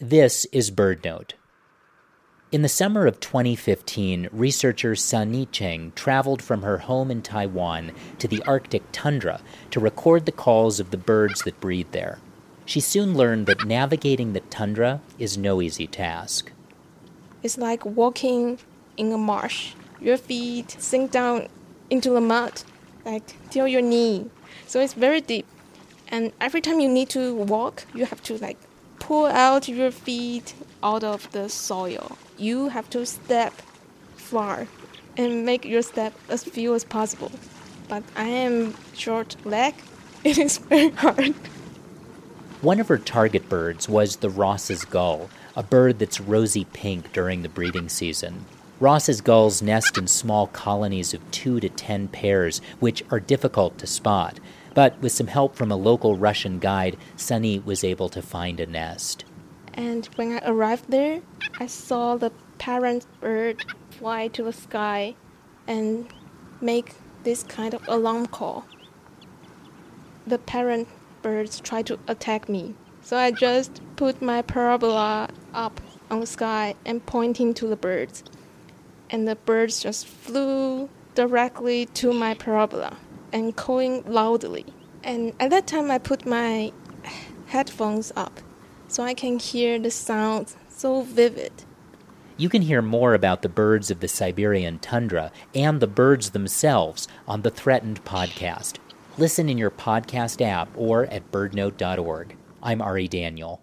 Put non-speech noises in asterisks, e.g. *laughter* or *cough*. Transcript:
This is BirdNote. In the summer of 2015, researcher Sunny Tseng traveled from her home in Taiwan to the Arctic tundra to record the calls of the birds that breed there. She soon learned that navigating the tundra is no easy task. It's like walking in a marsh. Your feet sink down into the mud, like till your knee. So it's very deep. And every time you need to walk, you have to like pull out your feet out of the soil. You have to step far and make your step as few as possible. But I am short leg. *laughs* It is very hard. One of her target birds was the Ross's gull, a bird that's rosy pink during the breeding season. Ross's gulls nest in small colonies of two to ten pairs, which are difficult to spot. But with some help from a local Russian guide, Sunny was able to find a nest. And when I arrived there, I saw the parent bird fly to the sky and make this kind of alarm call. The parent birds try to attack me. So I just put my parabola up on the sky and pointing to the birds. And the birds just flew directly to my parabola and calling loudly. And at that time, I put my headphones up so I can hear the sound so vivid. You can hear more about the birds of the Siberian tundra and the birds themselves on the Threatened podcast. Listen in your podcast app or at birdnote.org. I'm Ari Daniel.